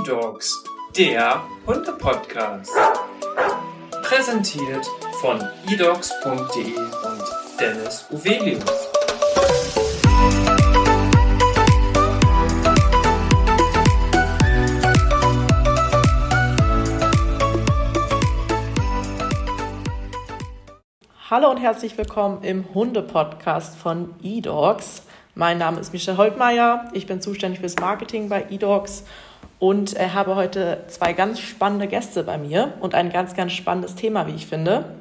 E-Dogs, der Hunde-Podcast. Präsentiert von edogs.de und Dennis Uvelius. Hallo und herzlich willkommen im Hunde-Podcast von eDogs. Mein Name ist Michelle Holtmeier. Ich bin zuständig fürs Marketing bei eDogs und äh, habe heute zwei ganz spannende Gäste bei mir und ein ganz, ganz spannendes Thema, wie ich finde.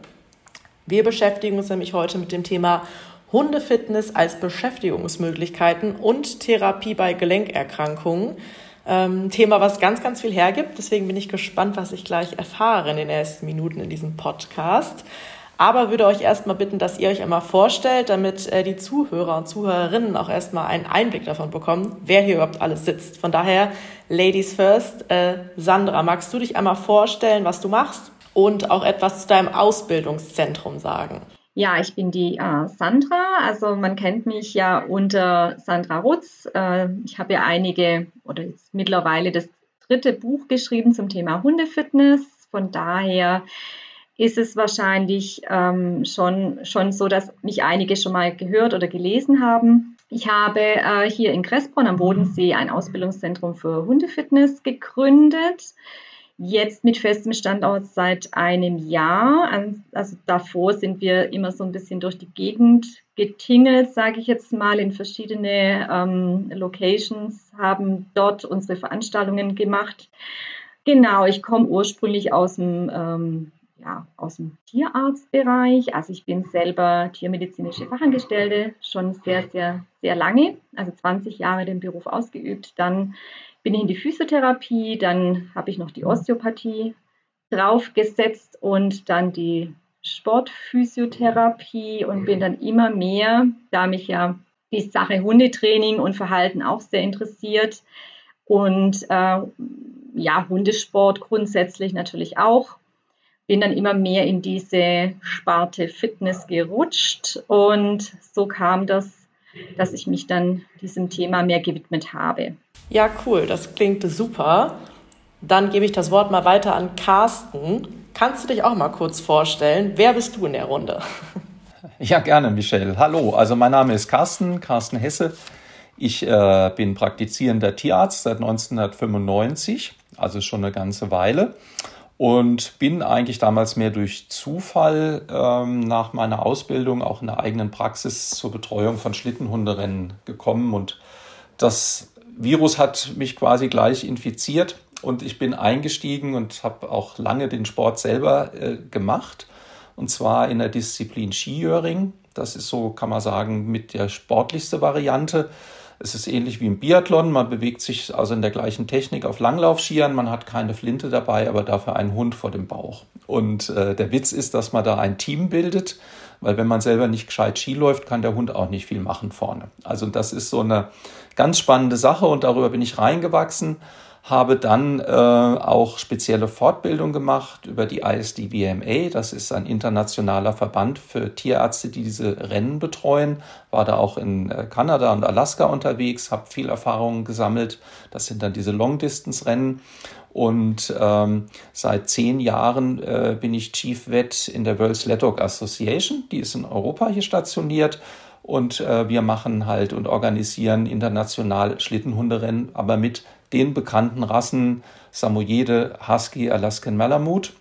Wir beschäftigen uns nämlich heute mit dem Thema Hundefitness als Beschäftigungsmöglichkeiten und Therapie bei Gelenkerkrankungen. Ähm, Thema, was ganz, ganz viel hergibt. Deswegen bin ich gespannt, was ich gleich erfahre in den ersten Minuten in diesem Podcast aber würde euch erstmal bitten, dass ihr euch einmal vorstellt, damit äh, die Zuhörer und Zuhörerinnen auch erstmal einen Einblick davon bekommen, wer hier überhaupt alles sitzt. Von daher, Ladies first, äh, Sandra, magst du dich einmal vorstellen, was du machst und auch etwas zu deinem Ausbildungszentrum sagen? Ja, ich bin die äh, Sandra. Also man kennt mich ja unter Sandra Rutz. Äh, ich habe ja einige oder jetzt mittlerweile das dritte Buch geschrieben zum Thema Hundefitness. Von daher ist es wahrscheinlich ähm, schon, schon so, dass mich einige schon mal gehört oder gelesen haben. Ich habe äh, hier in Kressbronn am Bodensee ein Ausbildungszentrum für Hundefitness gegründet. Jetzt mit festem Standort seit einem Jahr. Also davor sind wir immer so ein bisschen durch die Gegend getingelt, sage ich jetzt mal, in verschiedene ähm, Locations, haben dort unsere Veranstaltungen gemacht. Genau, ich komme ursprünglich aus dem ähm, ja, aus dem Tierarztbereich. Also ich bin selber tiermedizinische Fachangestellte, schon sehr, sehr, sehr lange, also 20 Jahre den Beruf ausgeübt. Dann bin ich in die Physiotherapie, dann habe ich noch die Osteopathie draufgesetzt und dann die Sportphysiotherapie und bin dann immer mehr, da mich ja die Sache Hundetraining und Verhalten auch sehr interessiert und äh, ja, Hundesport grundsätzlich natürlich auch bin dann immer mehr in diese Sparte Fitness gerutscht und so kam das, dass ich mich dann diesem Thema mehr gewidmet habe. Ja, cool, das klingt super. Dann gebe ich das Wort mal weiter an Carsten. Kannst du dich auch mal kurz vorstellen? Wer bist du in der Runde? Ja, gerne, Michelle. Hallo, also mein Name ist Carsten, Carsten Hesse. Ich äh, bin praktizierender Tierarzt seit 1995, also schon eine ganze Weile und bin eigentlich damals mehr durch Zufall ähm, nach meiner Ausbildung auch in der eigenen Praxis zur Betreuung von Schlittenhunderennen gekommen und das Virus hat mich quasi gleich infiziert und ich bin eingestiegen und habe auch lange den Sport selber äh, gemacht und zwar in der Disziplin Skijöring. Das ist so, kann man sagen, mit der sportlichste Variante. Es ist ähnlich wie im Biathlon. Man bewegt sich also in der gleichen Technik auf Langlaufskiern. Man hat keine Flinte dabei, aber dafür einen Hund vor dem Bauch. Und äh, der Witz ist, dass man da ein Team bildet, weil wenn man selber nicht gescheit Ski läuft, kann der Hund auch nicht viel machen vorne. Also das ist so eine ganz spannende Sache und darüber bin ich reingewachsen habe dann äh, auch spezielle Fortbildung gemacht über die ISDVMA. Das ist ein internationaler Verband für Tierärzte, die diese Rennen betreuen. War da auch in äh, Kanada und Alaska unterwegs, habe viel Erfahrung gesammelt. Das sind dann diese Long-Distance-Rennen. Und ähm, seit zehn Jahren äh, bin ich Chief Vet in der World Sled Association. Die ist in Europa hier stationiert. Und äh, wir machen halt und organisieren international Schlittenhunderennen, aber mit den bekannten Rassen Samoyede, Husky, Alaskan Malamute,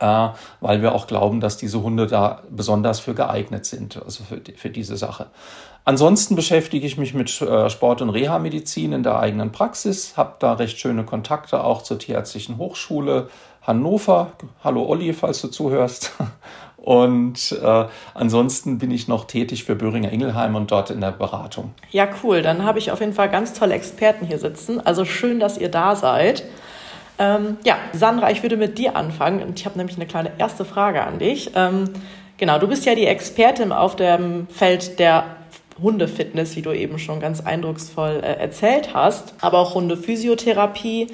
äh, weil wir auch glauben, dass diese Hunde da besonders für geeignet sind, also für, für diese Sache. Ansonsten beschäftige ich mich mit äh, Sport- und Reha-Medizin in der eigenen Praxis, habe da recht schöne Kontakte auch zur Tierärztlichen Hochschule Hannover. Hallo Olli, falls du zuhörst. Und äh, ansonsten bin ich noch tätig für Böhringer Ingelheim und dort in der Beratung. Ja, cool. Dann habe ich auf jeden Fall ganz tolle Experten hier sitzen. Also schön, dass ihr da seid. Ähm, ja, Sandra, ich würde mit dir anfangen. Und ich habe nämlich eine kleine erste Frage an dich. Ähm, genau, du bist ja die Expertin auf dem Feld der Hundefitness, wie du eben schon ganz eindrucksvoll äh, erzählt hast, aber auch Hundephysiotherapie.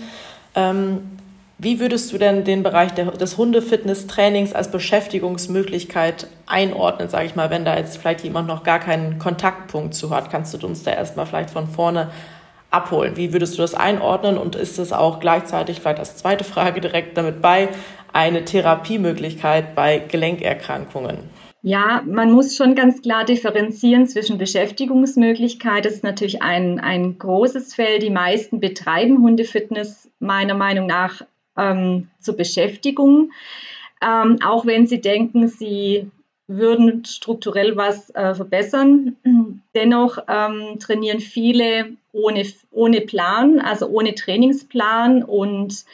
Ähm, wie würdest du denn den Bereich der, des Hundefitness-Trainings als Beschäftigungsmöglichkeit einordnen, sage ich mal, wenn da jetzt vielleicht jemand noch gar keinen Kontaktpunkt zu hat? Kannst du uns da erstmal vielleicht von vorne abholen? Wie würdest du das einordnen und ist es auch gleichzeitig, vielleicht als zweite Frage direkt damit bei, eine Therapiemöglichkeit bei Gelenkerkrankungen? Ja, man muss schon ganz klar differenzieren zwischen Beschäftigungsmöglichkeit. Das ist natürlich ein, ein großes Feld. Die meisten betreiben Hundefitness meiner Meinung nach ähm, zur Beschäftigung. Ähm, auch wenn sie denken, sie würden strukturell was äh, verbessern. Dennoch ähm, trainieren viele ohne, ohne Plan, also ohne Trainingsplan. Und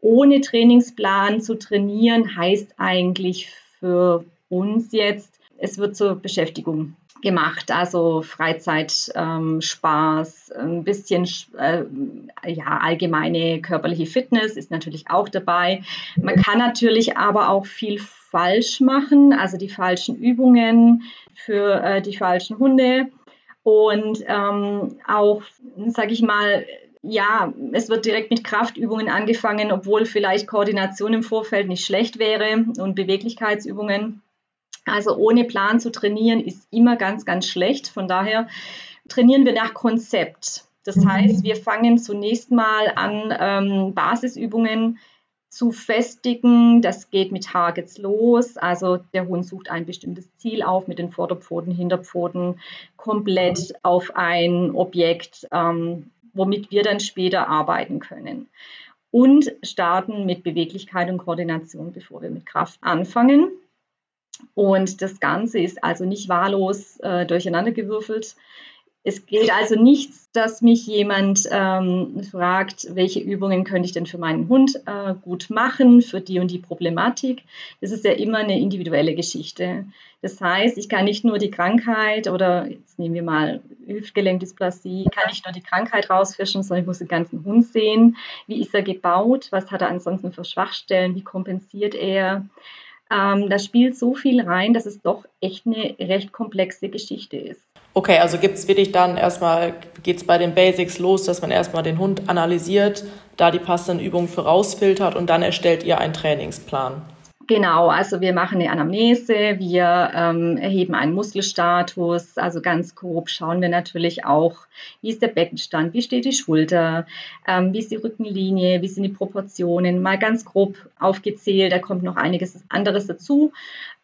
ohne Trainingsplan zu trainieren heißt eigentlich für uns jetzt, es wird zur Beschäftigung gemacht, also Freizeit, ähm, Spaß, ein bisschen äh, ja, allgemeine körperliche Fitness ist natürlich auch dabei. Man kann natürlich aber auch viel falsch machen, also die falschen Übungen für äh, die falschen Hunde und ähm, auch, sage ich mal, ja, es wird direkt mit Kraftübungen angefangen, obwohl vielleicht Koordination im Vorfeld nicht schlecht wäre und Beweglichkeitsübungen. Also ohne Plan zu trainieren ist immer ganz, ganz schlecht. Von daher trainieren wir nach Konzept. Das mhm. heißt, wir fangen zunächst mal an, ähm, Basisübungen zu festigen. Das geht mit Targets los. Also der Hund sucht ein bestimmtes Ziel auf mit den Vorderpfoten, Hinterpfoten, komplett auf ein Objekt, ähm, womit wir dann später arbeiten können. Und starten mit Beweglichkeit und Koordination, bevor wir mit Kraft anfangen. Und das Ganze ist also nicht wahllos äh, durcheinandergewürfelt. Es gilt also nicht, dass mich jemand ähm, fragt, welche Übungen könnte ich denn für meinen Hund äh, gut machen, für die und die Problematik. Das ist ja immer eine individuelle Geschichte. Das heißt, ich kann nicht nur die Krankheit oder jetzt nehmen wir mal Hüftgelenkdysplasie, kann nicht nur die Krankheit rausfischen, sondern ich muss den ganzen Hund sehen. Wie ist er gebaut? Was hat er ansonsten für Schwachstellen? Wie kompensiert er? Ähm, da spielt so viel rein, dass es doch echt eine recht komplexe Geschichte ist. Okay, also gibt es wirklich dann erstmal, geht es bei den Basics los, dass man erstmal den Hund analysiert, da die passenden Übungen für rausfiltert und dann erstellt ihr einen Trainingsplan. Genau, also wir machen eine Anamnese, wir ähm, erheben einen Muskelstatus, also ganz grob schauen wir natürlich auch, wie ist der Beckenstand, wie steht die Schulter, ähm, wie ist die Rückenlinie, wie sind die Proportionen, mal ganz grob aufgezählt, da kommt noch einiges anderes dazu.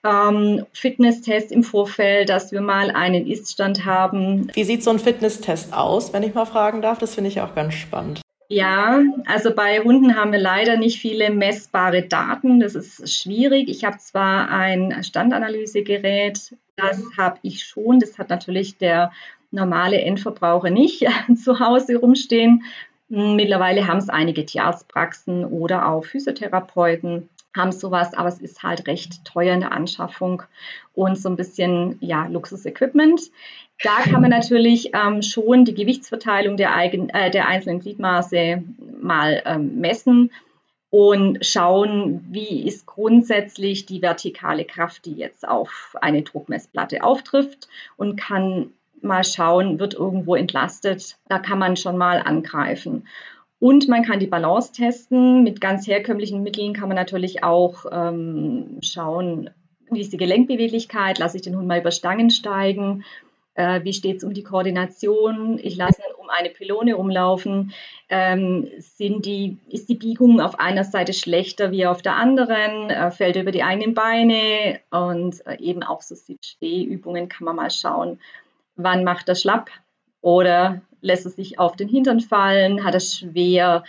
Ähm, Fitnesstest im Vorfeld, dass wir mal einen Iststand haben. Wie sieht so ein Fitnesstest aus, wenn ich mal fragen darf? Das finde ich auch ganz spannend. Ja, also bei Hunden haben wir leider nicht viele messbare Daten. Das ist schwierig. Ich habe zwar ein Standanalysegerät, das habe ich schon. Das hat natürlich der normale Endverbraucher nicht zu Hause rumstehen. Mittlerweile haben es einige Tierarztpraxen oder auch Physiotherapeuten haben sowas, aber es ist halt recht teuer in der Anschaffung und so ein bisschen ja, Luxusequipment. Da kann man natürlich ähm, schon die Gewichtsverteilung der, eigen, äh, der einzelnen Gliedmaße mal ähm, messen und schauen, wie ist grundsätzlich die vertikale Kraft, die jetzt auf eine Druckmessplatte auftrifft und kann mal schauen, wird irgendwo entlastet. Da kann man schon mal angreifen. Und man kann die Balance testen. Mit ganz herkömmlichen Mitteln kann man natürlich auch ähm, schauen, wie ist die Gelenkbeweglichkeit, lasse ich den Hund mal über Stangen steigen äh, wie steht es um die Koordination? Ich lasse um eine Pylone rumlaufen. Ähm, sind die, ist die Biegung auf einer Seite schlechter wie auf der anderen? Äh, fällt er über die eigenen Beine? Und äh, eben auch so Sit-Steh-Übungen kann man mal schauen, wann macht er schlapp oder lässt er sich auf den Hintern fallen? Hat er schwer?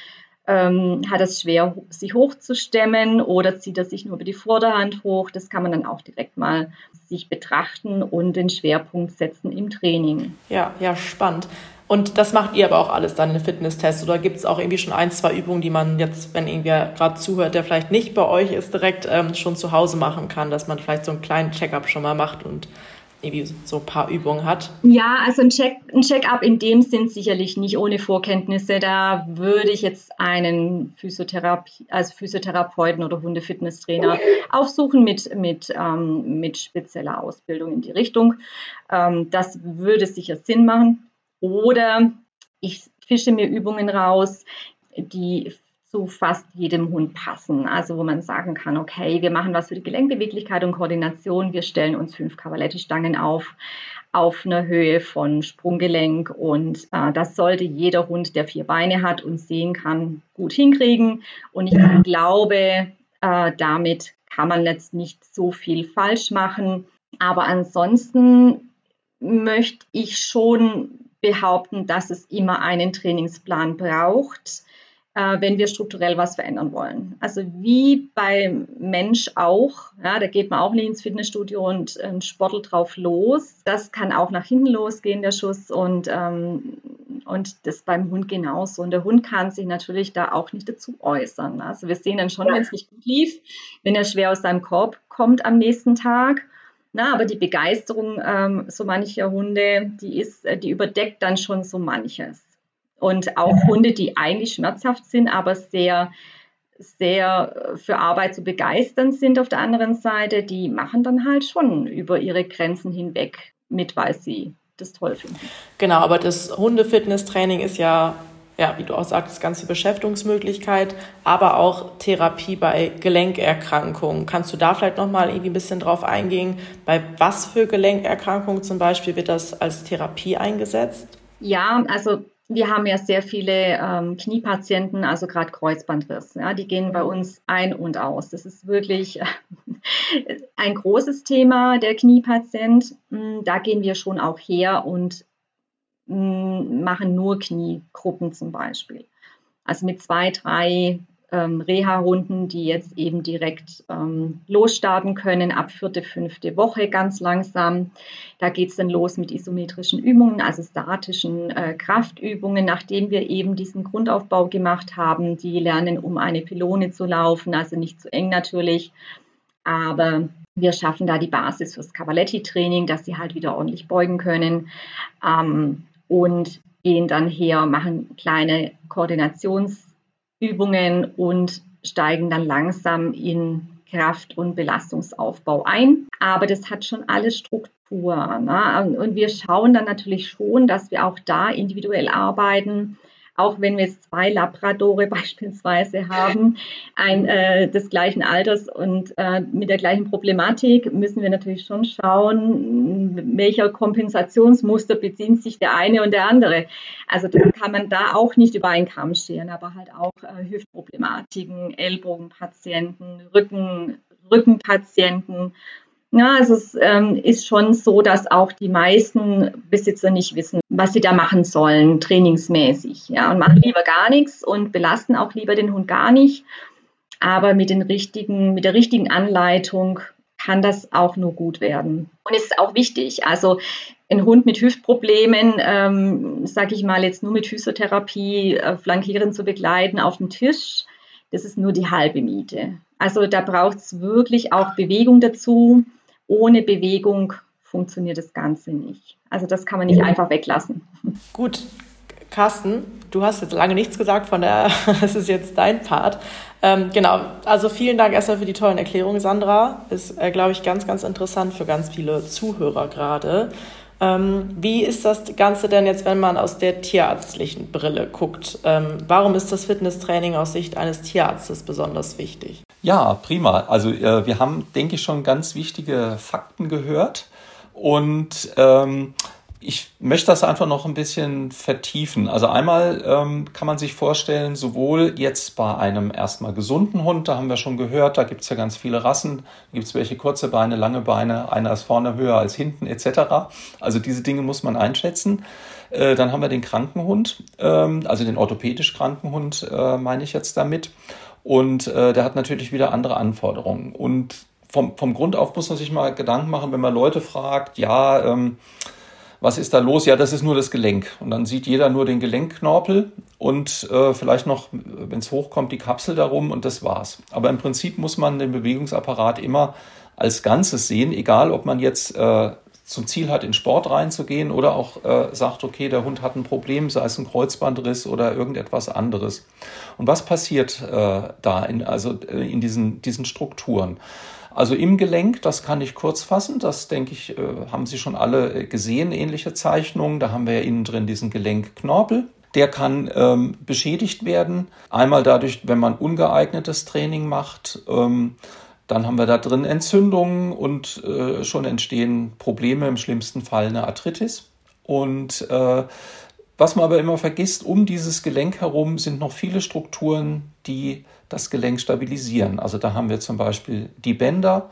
Ähm, hat es schwer, sich hochzustemmen oder zieht er sich nur über die Vorderhand hoch? Das kann man dann auch direkt mal sich betrachten und den Schwerpunkt setzen im Training. Ja, ja, spannend. Und das macht ihr aber auch alles dann in Fitnesstests oder gibt es auch irgendwie schon ein, zwei Übungen, die man jetzt, wenn irgendwer gerade zuhört, der vielleicht nicht bei euch ist, direkt ähm, schon zu Hause machen kann, dass man vielleicht so einen kleinen Checkup schon mal macht und irgendwie so ein paar Übungen hat? Ja, also ein Check-up Check in dem Sinn sicherlich nicht ohne Vorkenntnisse. Da würde ich jetzt einen Physiotherapie, also Physiotherapeuten oder Hundefitnesstrainer aufsuchen mit, mit, ähm, mit spezieller Ausbildung in die Richtung. Ähm, das würde sicher Sinn machen. Oder ich fische mir Übungen raus, die zu fast jedem Hund passen. Also wo man sagen kann, okay, wir machen was für die Gelenkbeweglichkeit und Koordination. Wir stellen uns fünf Cavaletti-Stangen auf auf einer Höhe von Sprunggelenk und äh, das sollte jeder Hund, der vier Beine hat und sehen kann, gut hinkriegen. Und ich ja. glaube, äh, damit kann man jetzt nicht so viel falsch machen. Aber ansonsten möchte ich schon behaupten, dass es immer einen Trainingsplan braucht äh, wenn wir strukturell was verändern wollen. Also wie beim Mensch auch, ja, da geht man auch nicht ins Fitnessstudio und ein Sportler drauf los. Das kann auch nach hinten losgehen, der Schuss und, ähm, und das beim Hund genauso. Und der Hund kann sich natürlich da auch nicht dazu äußern. Also wir sehen dann schon, wenn es nicht gut lief, wenn er schwer aus seinem Korb kommt am nächsten Tag. Na, aber die Begeisterung ähm, so mancher Hunde, die ist, äh, die überdeckt dann schon so manches. Und auch Hunde, die eigentlich schmerzhaft sind, aber sehr, sehr für Arbeit zu begeistern sind auf der anderen Seite, die machen dann halt schon über ihre Grenzen hinweg mit, weil sie das toll finden. Genau, aber das Hundefitnesstraining ist ja, ja, wie du auch sagst, ganz viel Beschäftigungsmöglichkeit, aber auch Therapie bei Gelenkerkrankungen. Kannst du da vielleicht nochmal irgendwie ein bisschen drauf eingehen? Bei was für Gelenkerkrankungen zum Beispiel wird das als Therapie eingesetzt? Ja, also wir haben ja sehr viele ähm, Kniepatienten, also gerade Kreuzbandriss. Ja, die gehen bei mhm. uns ein und aus. Das ist wirklich ein großes Thema, der Kniepatient. Hm, da gehen wir schon auch her und hm, machen nur Kniegruppen zum Beispiel. Also mit zwei, drei ähm, Reha-Hunden, die jetzt eben direkt ähm, losstarten können ab vierte, fünfte Woche ganz langsam. Da geht es dann los mit isometrischen Übungen, also statischen äh, Kraftübungen, nachdem wir eben diesen Grundaufbau gemacht haben. Die lernen, um eine Pylone zu laufen, also nicht zu eng natürlich, aber wir schaffen da die Basis fürs Cavaletti-Training, dass sie halt wieder ordentlich beugen können. Ähm, und gehen dann her, machen kleine Koordinations- Übungen und steigen dann langsam in Kraft- und Belastungsaufbau ein. Aber das hat schon alles Struktur. Ne? Und wir schauen dann natürlich schon, dass wir auch da individuell arbeiten auch wenn wir zwei Labradore beispielsweise haben, ein, äh, des gleichen Alters und äh, mit der gleichen Problematik, müssen wir natürlich schon schauen, welcher Kompensationsmuster bezieht sich der eine und der andere. Also das kann man da auch nicht über einen Kamm scheren, aber halt auch äh, Hüftproblematiken, Ellbogenpatienten, Rücken, Rückenpatienten ja, also es ähm, ist schon so, dass auch die meisten Besitzer nicht wissen, was sie da machen sollen, trainingsmäßig. Ja, und machen lieber gar nichts und belasten auch lieber den Hund gar nicht. Aber mit, den richtigen, mit der richtigen Anleitung kann das auch nur gut werden. Und es ist auch wichtig. Also ein Hund mit Hüftproblemen, ähm, sage ich mal jetzt nur mit Physiotherapie äh, flankierend zu begleiten auf dem Tisch, das ist nur die halbe Miete. Also da braucht es wirklich auch Bewegung dazu ohne Bewegung funktioniert das Ganze nicht. Also das kann man nicht einfach weglassen. Gut, Carsten, du hast jetzt lange nichts gesagt, von der, das ist jetzt dein Part. Ähm, genau, also vielen Dank erstmal für die tollen Erklärungen, Sandra. Ist, äh, glaube ich, ganz, ganz interessant für ganz viele Zuhörer gerade. Ähm, wie ist das Ganze denn jetzt, wenn man aus der tierärztlichen Brille guckt? Ähm, warum ist das Fitnesstraining aus Sicht eines Tierarztes besonders wichtig? Ja, prima. Also äh, wir haben, denke ich, schon ganz wichtige Fakten gehört. Und ähm, ich möchte das einfach noch ein bisschen vertiefen. Also einmal ähm, kann man sich vorstellen, sowohl jetzt bei einem erstmal gesunden Hund, da haben wir schon gehört, da gibt es ja ganz viele Rassen, gibt es welche kurze Beine, lange Beine, einer ist vorne höher als hinten etc. Also diese Dinge muss man einschätzen. Äh, dann haben wir den Krankenhund, ähm, also den orthopädisch Krankenhund äh, meine ich jetzt damit. Und äh, der hat natürlich wieder andere Anforderungen. Und vom, vom Grund auf muss man sich mal Gedanken machen, wenn man Leute fragt, ja, ähm, was ist da los? Ja, das ist nur das Gelenk. Und dann sieht jeder nur den Gelenkknorpel und äh, vielleicht noch, wenn es hochkommt, die Kapsel darum und das war's. Aber im Prinzip muss man den Bewegungsapparat immer als Ganzes sehen, egal ob man jetzt äh, zum Ziel hat, in Sport reinzugehen oder auch äh, sagt, okay, der Hund hat ein Problem, sei es ein Kreuzbandriss oder irgendetwas anderes. Und was passiert äh, da in, also äh, in diesen, diesen Strukturen? Also im Gelenk, das kann ich kurz fassen, das denke ich, äh, haben Sie schon alle äh, gesehen, ähnliche Zeichnungen. Da haben wir ja innen drin diesen Gelenkknorpel. der kann ähm, beschädigt werden. Einmal dadurch, wenn man ungeeignetes Training macht. Ähm, dann haben wir da drin Entzündungen und äh, schon entstehen Probleme, im schlimmsten Fall eine Arthritis. Und äh, was man aber immer vergisst, um dieses Gelenk herum sind noch viele Strukturen, die das Gelenk stabilisieren. Also da haben wir zum Beispiel die Bänder.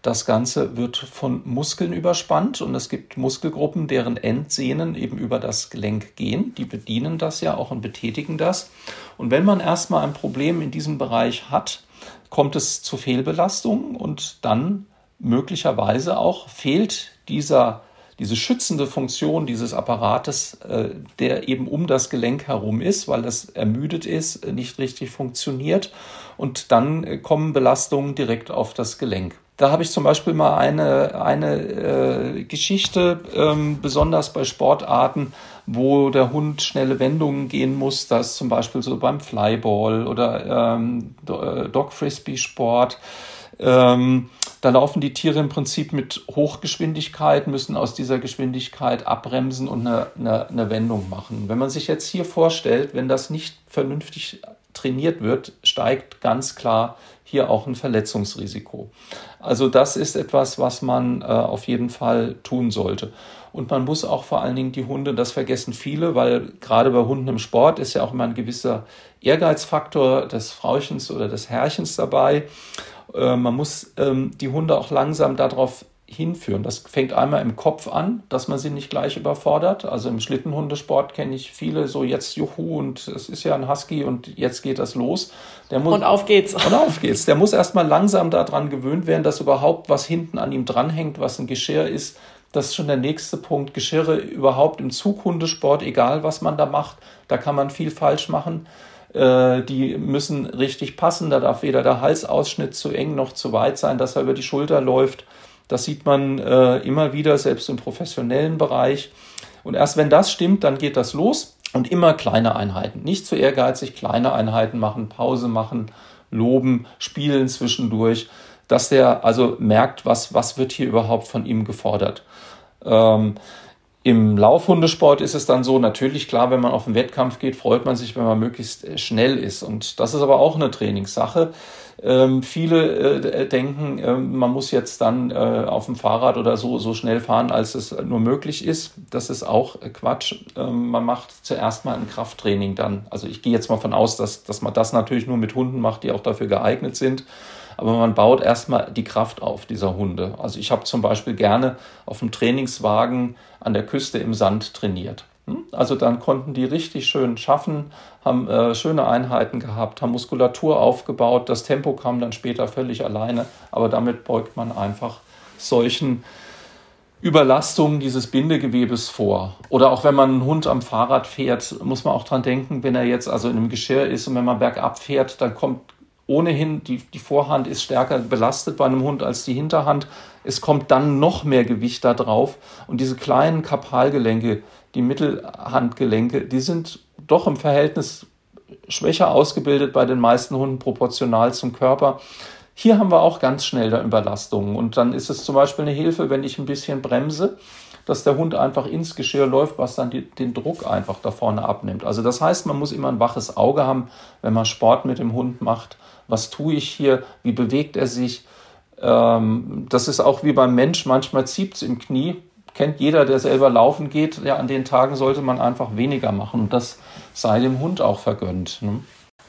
Das Ganze wird von Muskeln überspannt und es gibt Muskelgruppen, deren Endsehnen eben über das Gelenk gehen. Die bedienen das ja auch und betätigen das. Und wenn man erstmal ein Problem in diesem Bereich hat, kommt es zu Fehlbelastungen und dann möglicherweise auch fehlt dieser diese schützende Funktion dieses Apparates, äh, der eben um das Gelenk herum ist, weil das ermüdet ist, nicht richtig funktioniert. Und dann äh, kommen Belastungen direkt auf das Gelenk. Da habe ich zum Beispiel mal eine, eine äh, Geschichte, ähm, besonders bei Sportarten, wo der Hund schnelle Wendungen gehen muss. Das zum Beispiel so beim Flyball oder ähm, äh, Dog Frisbee Sport. Ähm, da laufen die Tiere im Prinzip mit Hochgeschwindigkeit, müssen aus dieser Geschwindigkeit abbremsen und eine, eine, eine Wendung machen. Wenn man sich jetzt hier vorstellt, wenn das nicht vernünftig trainiert wird, steigt ganz klar hier auch ein Verletzungsrisiko. Also das ist etwas, was man äh, auf jeden Fall tun sollte. Und man muss auch vor allen Dingen die Hunde, das vergessen viele, weil gerade bei Hunden im Sport ist ja auch immer ein gewisser Ehrgeizfaktor des Frauchens oder des Herrchens dabei. Äh, man muss ähm, die Hunde auch langsam darauf hinführen. Das fängt einmal im Kopf an, dass man sie nicht gleich überfordert. Also im Schlittenhundesport kenne ich viele so jetzt Juhu und es ist ja ein Husky und jetzt geht das los. Der muss, und auf geht's. Und auf geht's. Der muss erstmal langsam daran gewöhnt werden, dass überhaupt was hinten an ihm dranhängt, was ein Geschirr ist. Das ist schon der nächste Punkt. Geschirre überhaupt im Zughundesport, egal was man da macht, da kann man viel falsch machen. Äh, die müssen richtig passen. Da darf weder der Halsausschnitt zu eng noch zu weit sein, dass er über die Schulter läuft. Das sieht man äh, immer wieder, selbst im professionellen Bereich. Und erst wenn das stimmt, dann geht das los. Und immer kleine Einheiten. Nicht zu ehrgeizig, kleine Einheiten machen, Pause machen, loben, spielen zwischendurch, dass der also merkt, was, was wird hier überhaupt von ihm gefordert. Ähm, im Laufhundesport ist es dann so, natürlich klar, wenn man auf den Wettkampf geht, freut man sich, wenn man möglichst äh, schnell ist. Und das ist aber auch eine Trainingssache. Ähm, viele äh, denken, äh, man muss jetzt dann äh, auf dem Fahrrad oder so, so schnell fahren, als es nur möglich ist. Das ist auch äh, Quatsch. Ähm, man macht zuerst mal ein Krafttraining dann. Also ich gehe jetzt mal von aus, dass, dass man das natürlich nur mit Hunden macht, die auch dafür geeignet sind aber man baut erstmal die Kraft auf dieser Hunde. Also ich habe zum Beispiel gerne auf dem Trainingswagen an der Küste im Sand trainiert. Hm? Also dann konnten die richtig schön schaffen, haben äh, schöne Einheiten gehabt, haben Muskulatur aufgebaut. Das Tempo kam dann später völlig alleine, aber damit beugt man einfach solchen Überlastungen dieses Bindegewebes vor. Oder auch wenn man einen Hund am Fahrrad fährt, muss man auch dran denken, wenn er jetzt also in einem Geschirr ist und wenn man bergab fährt, dann kommt ohnehin, die, die Vorhand ist stärker belastet bei einem Hund als die Hinterhand. Es kommt dann noch mehr Gewicht da drauf. Und diese kleinen Kapalgelenke, die Mittelhandgelenke, die sind doch im Verhältnis schwächer ausgebildet bei den meisten Hunden proportional zum Körper. Hier haben wir auch ganz schnell da Überlastungen. Und dann ist es zum Beispiel eine Hilfe, wenn ich ein bisschen bremse, dass der Hund einfach ins Geschirr läuft, was dann die, den Druck einfach da vorne abnimmt. Also das heißt, man muss immer ein waches Auge haben, wenn man Sport mit dem Hund macht was tue ich hier, wie bewegt er sich. Ähm, das ist auch wie beim Mensch, manchmal zieht es im Knie. Kennt jeder, der selber laufen geht. Ja, an den Tagen sollte man einfach weniger machen. Und das sei dem Hund auch vergönnt. Ne?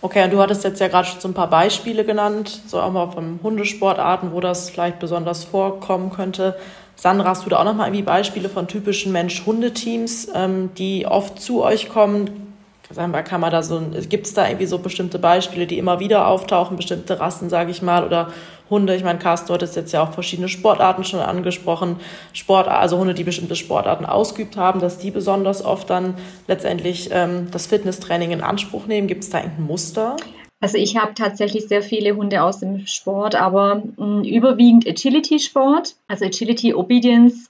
Okay, und du hattest jetzt ja gerade schon so ein paar Beispiele genannt, so auch mal von Hundesportarten, wo das vielleicht besonders vorkommen könnte. Sandra, hast du da auch nochmal irgendwie Beispiele von typischen Mensch-Hundeteams, ähm, die oft zu euch kommen? Sagen wir, kann man da so, gibt es da irgendwie so bestimmte Beispiele, die immer wieder auftauchen, bestimmte Rassen, sage ich mal, oder Hunde? Ich meine, Carsten, du hattest jetzt ja auch verschiedene Sportarten schon angesprochen, Sport, also Hunde, die bestimmte Sportarten ausgeübt haben, dass die besonders oft dann letztendlich ähm, das Fitnesstraining in Anspruch nehmen. Gibt es da irgendein Muster? Also ich habe tatsächlich sehr viele Hunde aus dem Sport, aber mh, mm, überwiegend Agility-Sport, also Agility Obedience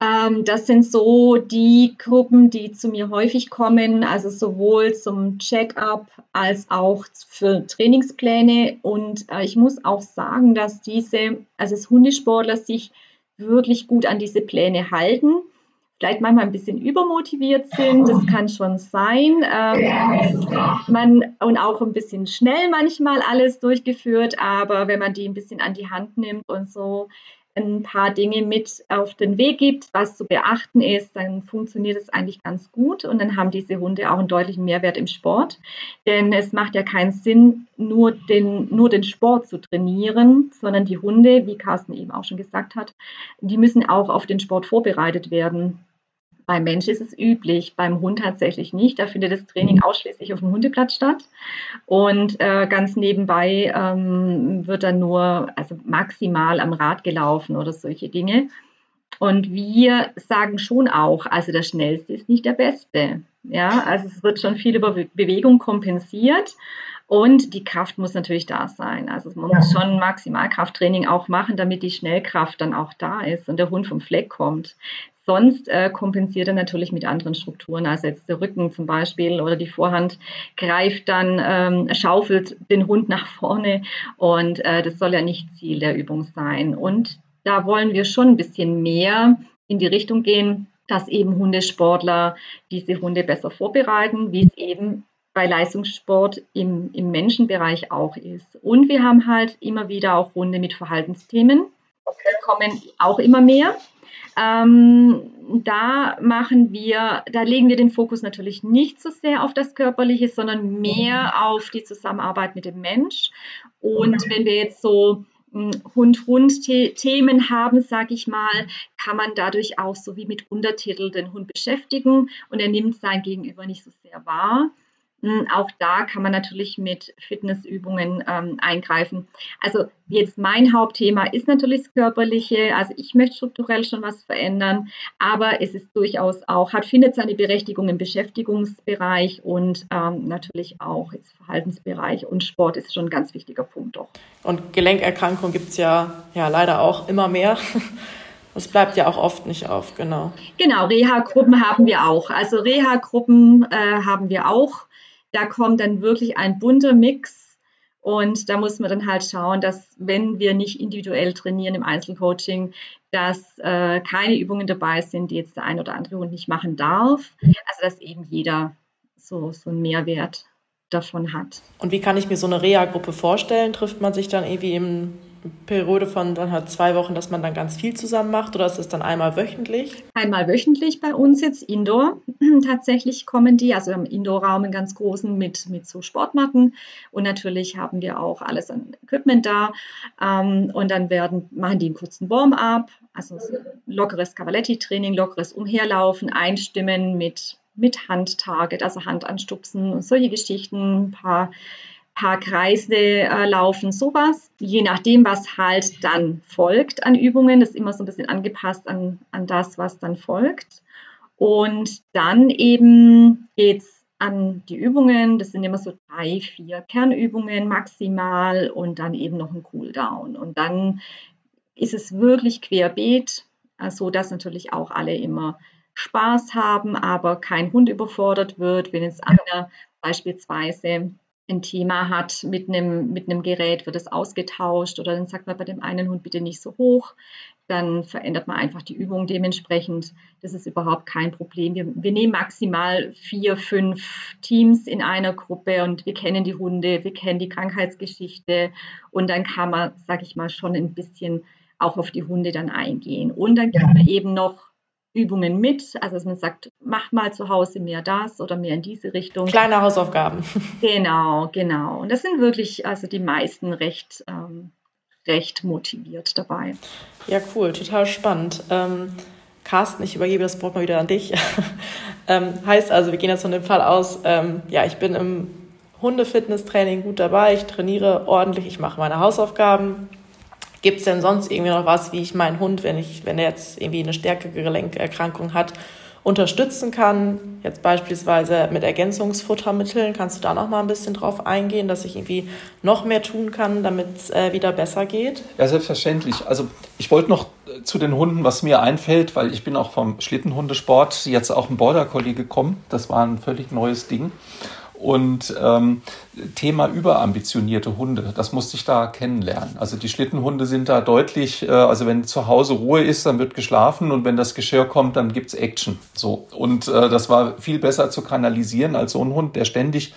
ähm, das sind so die Gruppen, die zu mir häufig kommen, also sowohl zum Check-up als auch für Trainingspläne. Und äh, ich muss auch sagen, dass diese, also das Hundesportler sich wirklich gut an diese Pläne halten. vielleicht manchmal ein bisschen übermotiviert sind. Das kann schon sein. Ähm, man, und auch ein bisschen schnell manchmal alles durchgeführt, aber wenn man die ein bisschen an die Hand nimmt und so ein paar Dinge mit auf den Weg gibt, was zu beachten ist, dann funktioniert es eigentlich ganz gut und dann haben diese Hunde auch einen deutlichen Mehrwert im Sport. Denn es macht ja keinen Sinn, nur den, nur den Sport zu trainieren, sondern die Hunde, wie Carsten eben auch schon gesagt hat, die müssen auch auf den Sport vorbereitet werden. Beim Mensch ist es üblich, beim Hund tatsächlich nicht. Da findet das Training ausschließlich auf dem Hundeplatz statt. Und äh, ganz nebenbei ähm, wird dann nur, also maximal am Rad gelaufen oder solche Dinge. Und wir sagen schon auch, also der Schnellste ist nicht der Beste. Ja, also es wird schon viel über Bewegung kompensiert. Und die Kraft muss natürlich da sein. Also man muss schon Maximalkrafttraining auch machen, damit die Schnellkraft dann auch da ist und der Hund vom Fleck kommt. Sonst äh, kompensiert er natürlich mit anderen Strukturen. Also jetzt der Rücken zum Beispiel oder die Vorhand greift dann, ähm, schaufelt den Hund nach vorne und äh, das soll ja nicht Ziel der Übung sein. Und da wollen wir schon ein bisschen mehr in die Richtung gehen, dass eben Hundesportler diese Hunde besser vorbereiten, wie es eben bei Leistungssport im, im Menschenbereich auch ist. Und wir haben halt immer wieder auch Hunde mit Verhaltensthemen. Die kommen auch immer mehr. Ähm, da machen wir, da legen wir den Fokus natürlich nicht so sehr auf das Körperliche, sondern mehr auf die Zusammenarbeit mit dem Mensch. Und wenn wir jetzt so hm, Hund-Hund-Themen haben, sage ich mal, kann man dadurch auch so wie mit Untertitel den Hund beschäftigen und er nimmt sein Gegenüber nicht so sehr wahr. Hm, auch da kann man natürlich mit Fitnessübungen ähm, eingreifen. Also jetzt mein Hauptthema ist natürlich das Körperliche. Also ich möchte strukturell schon was verändern, aber es ist durchaus auch, hat, findet seine Berechtigung im Beschäftigungsbereich und ähm, natürlich auch im Verhaltensbereich. Und Sport ist schon ein ganz wichtiger Punkt doch. Und Gelenkerkrankungen gibt es ja, ja leider auch immer mehr. Das bleibt ja auch oft nicht auf, genau. Genau, Reha-Gruppen haben wir auch. Also Reha-Gruppen äh, haben wir auch da kommt dann wirklich ein bunter Mix. Und da muss man dann halt schauen, dass wenn wir nicht individuell trainieren im Einzelcoaching, dass äh, keine Übungen dabei sind, die jetzt der ein oder andere Hund nicht machen darf. Also dass eben jeder so, so einen Mehrwert davon hat. Und wie kann ich mir so eine Reha-Gruppe vorstellen? Trifft man sich dann irgendwie im Periode von dann halt zwei Wochen, dass man dann ganz viel zusammen macht oder ist es dann einmal wöchentlich? Einmal wöchentlich bei uns jetzt Indoor. Tatsächlich kommen die, also im Indoor-Raum einen ganz großen mit, mit so Sportmatten und natürlich haben wir auch alles an Equipment da ähm, und dann werden, machen die einen kurzen Warm-up, also lockeres Cavaletti-Training, lockeres Umherlaufen, Einstimmen mit, mit Handtarget, also Hand anstupsen und solche Geschichten, ein paar paar Kreise äh, laufen, sowas. Je nachdem, was halt dann folgt an Übungen, das ist immer so ein bisschen angepasst an, an das, was dann folgt. Und dann eben geht es an die Übungen. Das sind immer so drei, vier Kernübungen maximal und dann eben noch ein Cooldown. Und dann ist es wirklich querbeet, so dass natürlich auch alle immer Spaß haben, aber kein Hund überfordert wird. Wenn jetzt einer beispielsweise ein Thema hat mit einem, mit einem Gerät, wird es ausgetauscht oder dann sagt man bei dem einen Hund bitte nicht so hoch. Dann verändert man einfach die Übung dementsprechend. Das ist überhaupt kein Problem. Wir, wir nehmen maximal vier, fünf Teams in einer Gruppe und wir kennen die Hunde, wir kennen die Krankheitsgeschichte und dann kann man, sage ich mal, schon ein bisschen auch auf die Hunde dann eingehen. Und dann gibt man eben noch Übungen mit. Also dass man sagt, mach mal zu Hause mehr das oder mehr in diese Richtung. Kleine Hausaufgaben. Genau, genau. Und das sind wirklich also die meisten recht, ähm, recht motiviert dabei. Ja, cool, total spannend. Ähm, Carsten, ich übergebe das Wort mal wieder an dich. ähm, heißt also, wir gehen jetzt von dem Fall aus, ähm, ja, ich bin im Hundefitness-Training gut dabei, ich trainiere ordentlich, ich mache meine Hausaufgaben, Gibt es denn sonst irgendwie noch was, wie ich meinen Hund, wenn ich, wenn er jetzt irgendwie eine stärkere Gelenkerkrankung hat, unterstützen kann? Jetzt beispielsweise mit Ergänzungsfuttermitteln. Kannst du da noch mal ein bisschen drauf eingehen, dass ich irgendwie noch mehr tun kann, damit es äh, wieder besser geht? Ja, selbstverständlich. Also ich wollte noch äh, zu den Hunden, was mir einfällt, weil ich bin auch vom Schlittenhundesport jetzt auch im Border Collie gekommen. Das war ein völlig neues Ding. Und ähm, Thema überambitionierte Hunde, das musste ich da kennenlernen. Also die Schlittenhunde sind da deutlich, äh, also wenn zu Hause Ruhe ist, dann wird geschlafen und wenn das Geschirr kommt, dann gibt's Action. So. Und äh, das war viel besser zu kanalisieren als so ein Hund, der ständig